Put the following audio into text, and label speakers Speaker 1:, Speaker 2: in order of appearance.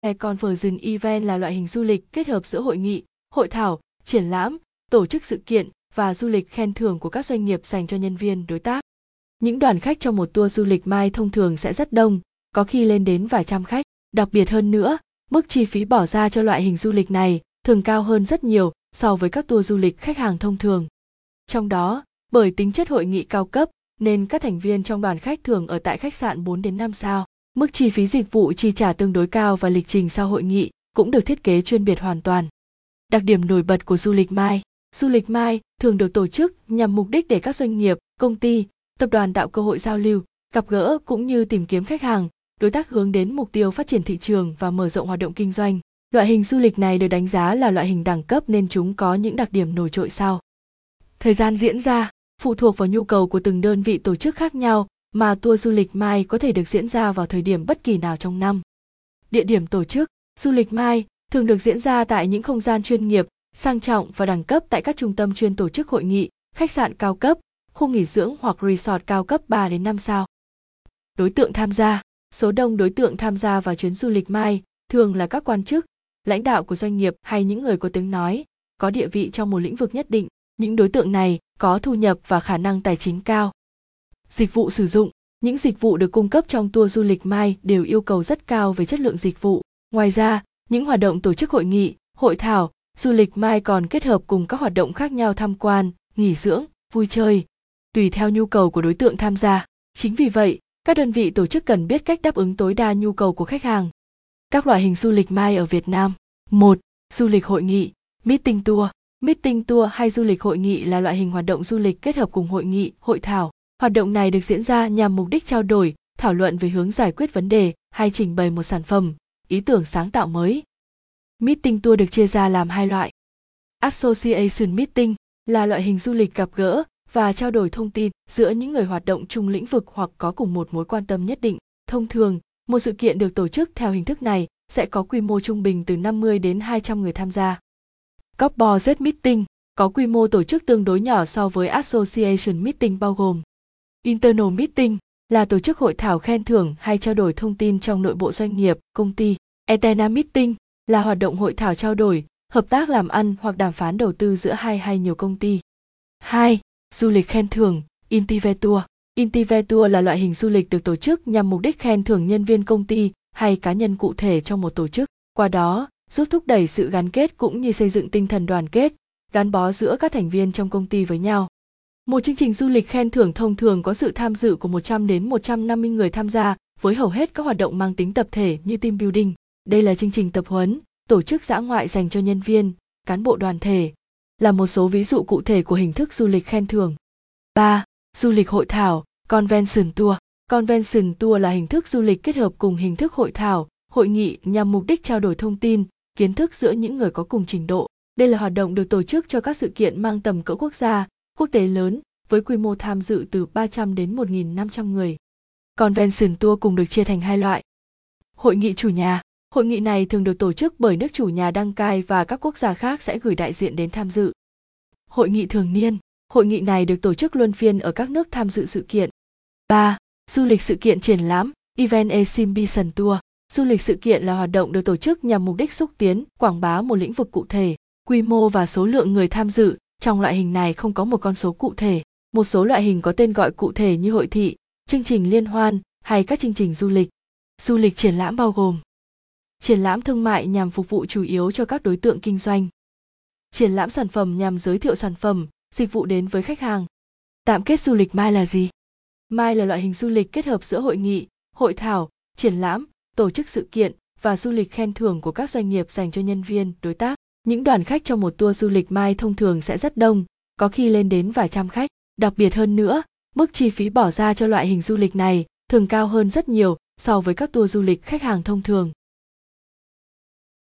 Speaker 1: E-Conference Event là loại hình du lịch kết hợp giữa hội nghị, hội thảo, triển lãm, tổ chức sự kiện và du lịch khen thưởng của các doanh nghiệp dành cho nhân viên đối tác. Những đoàn khách trong một tour du lịch mai thông thường sẽ rất đông, có khi lên đến vài trăm khách. Đặc biệt hơn nữa, mức chi phí bỏ ra cho loại hình du lịch này thường cao hơn rất nhiều so với các tour du lịch khách hàng thông thường. Trong đó, bởi tính chất hội nghị cao cấp nên các thành viên trong đoàn khách thường ở tại khách sạn 4 đến 5 sao. Mức chi phí dịch vụ chi trả tương đối cao và lịch trình sau hội nghị cũng được thiết kế chuyên biệt hoàn toàn. Đặc điểm nổi bật của du lịch Mai Du lịch Mai thường được tổ chức nhằm mục đích để các doanh nghiệp, công ty, tập đoàn tạo cơ hội giao lưu, gặp gỡ cũng như tìm kiếm khách hàng, đối tác hướng đến mục tiêu phát triển thị trường và mở rộng hoạt động kinh doanh. Loại hình du lịch này được đánh giá là loại hình đẳng cấp nên chúng có những đặc điểm nổi trội sau. Thời gian diễn ra phụ thuộc vào nhu cầu của từng đơn vị tổ chức khác nhau mà tour du lịch Mai có thể được diễn ra vào thời điểm bất kỳ nào trong năm. Địa điểm tổ chức Du lịch Mai thường được diễn ra tại những không gian chuyên nghiệp, sang trọng và đẳng cấp tại các trung tâm chuyên tổ chức hội nghị, khách sạn cao cấp, khu nghỉ dưỡng hoặc resort cao cấp 3 đến 5 sao. Đối tượng tham gia Số đông đối tượng tham gia vào chuyến du lịch Mai thường là các quan chức, lãnh đạo của doanh nghiệp hay những người có tiếng nói, có địa vị trong một lĩnh vực nhất định. Những đối tượng này có thu nhập và khả năng tài chính cao. Dịch vụ sử dụng những dịch vụ được cung cấp trong tour du lịch Mai đều yêu cầu rất cao về chất lượng dịch vụ. Ngoài ra, những hoạt động tổ chức hội nghị, hội thảo, du lịch Mai còn kết hợp cùng các hoạt động khác nhau tham quan, nghỉ dưỡng, vui chơi, tùy theo nhu cầu của đối tượng tham gia. Chính vì vậy, các đơn vị tổ chức cần biết cách đáp ứng tối đa nhu cầu của khách hàng. Các loại hình du lịch Mai ở Việt Nam. 1. Du lịch hội nghị, meeting tour. Meeting tour hay du lịch hội nghị là loại hình hoạt động du lịch kết hợp cùng hội nghị, hội thảo. Hoạt động này được diễn ra nhằm mục đích trao đổi, thảo luận về hướng giải quyết vấn đề hay trình bày một sản phẩm, ý tưởng sáng tạo mới. Meeting tour được chia ra làm hai loại. Association Meeting là loại hình du lịch gặp gỡ và trao đổi thông tin giữa những người hoạt động chung lĩnh vực hoặc có cùng một mối quan tâm nhất định. Thông thường, một sự kiện được tổ chức theo hình thức này sẽ có quy mô trung bình từ 50 đến 200 người tham gia. Corporate Meeting có quy mô tổ chức tương đối nhỏ so với Association Meeting bao gồm Internal Meeting là tổ chức hội thảo khen thưởng hay trao đổi thông tin trong nội bộ doanh nghiệp, công ty. Etena Meeting là hoạt động hội thảo trao đổi, hợp tác làm ăn hoặc đàm phán đầu tư giữa hai hay nhiều công ty. 2. Du lịch khen thưởng, Intive Tour. Tour là loại hình du lịch được tổ chức nhằm mục đích khen thưởng nhân viên công ty hay cá nhân cụ thể trong một tổ chức. Qua đó, giúp thúc đẩy sự gắn kết cũng như xây dựng tinh thần đoàn kết, gắn bó giữa các thành viên trong công ty với nhau. Một chương trình du lịch khen thưởng thông thường có sự tham dự của 100 đến 150 người tham gia, với hầu hết các hoạt động mang tính tập thể như team building. Đây là chương trình tập huấn, tổ chức dã ngoại dành cho nhân viên, cán bộ đoàn thể, là một số ví dụ cụ thể của hình thức du lịch khen thưởng. 3. Du lịch hội thảo, convention tour. Convention tour là hình thức du lịch kết hợp cùng hình thức hội thảo, hội nghị nhằm mục đích trao đổi thông tin, kiến thức giữa những người có cùng trình độ. Đây là hoạt động được tổ chức cho các sự kiện mang tầm cỡ quốc gia, quốc tế lớn với quy mô tham dự từ 300 đến 1.500 người. Convention tour cùng được chia thành hai loại. Hội nghị chủ nhà. Hội nghị này thường được tổ chức bởi nước chủ nhà đăng cai và các quốc gia khác sẽ gửi đại diện đến tham dự. Hội nghị thường niên. Hội nghị này được tổ chức luân phiên ở các nước tham dự sự kiện. 3. Du lịch sự kiện triển lãm, Event Exhibition Tour. Du lịch sự kiện là hoạt động được tổ chức nhằm mục đích xúc tiến, quảng bá một lĩnh vực cụ thể. Quy mô và số lượng người tham dự trong loại hình này không có một con số cụ thể. Một số loại hình có tên gọi cụ thể như hội thị, chương trình liên hoan hay các chương trình du lịch. Du lịch triển lãm bao gồm triển lãm thương mại nhằm phục vụ chủ yếu cho các đối tượng kinh doanh. Triển lãm sản phẩm nhằm giới thiệu sản phẩm, dịch vụ đến với khách hàng. Tạm kết du lịch Mai là gì? Mai là loại hình du lịch kết hợp giữa hội nghị, hội thảo, triển lãm, tổ chức sự kiện và du lịch khen thưởng của các doanh nghiệp dành cho nhân viên, đối tác. Những đoàn khách trong một tour du lịch Mai thông thường sẽ rất đông, có khi lên đến vài trăm khách. Đặc biệt hơn nữa, mức chi phí bỏ ra cho loại hình du lịch này thường cao hơn rất nhiều so với các tour du lịch khách hàng thông thường.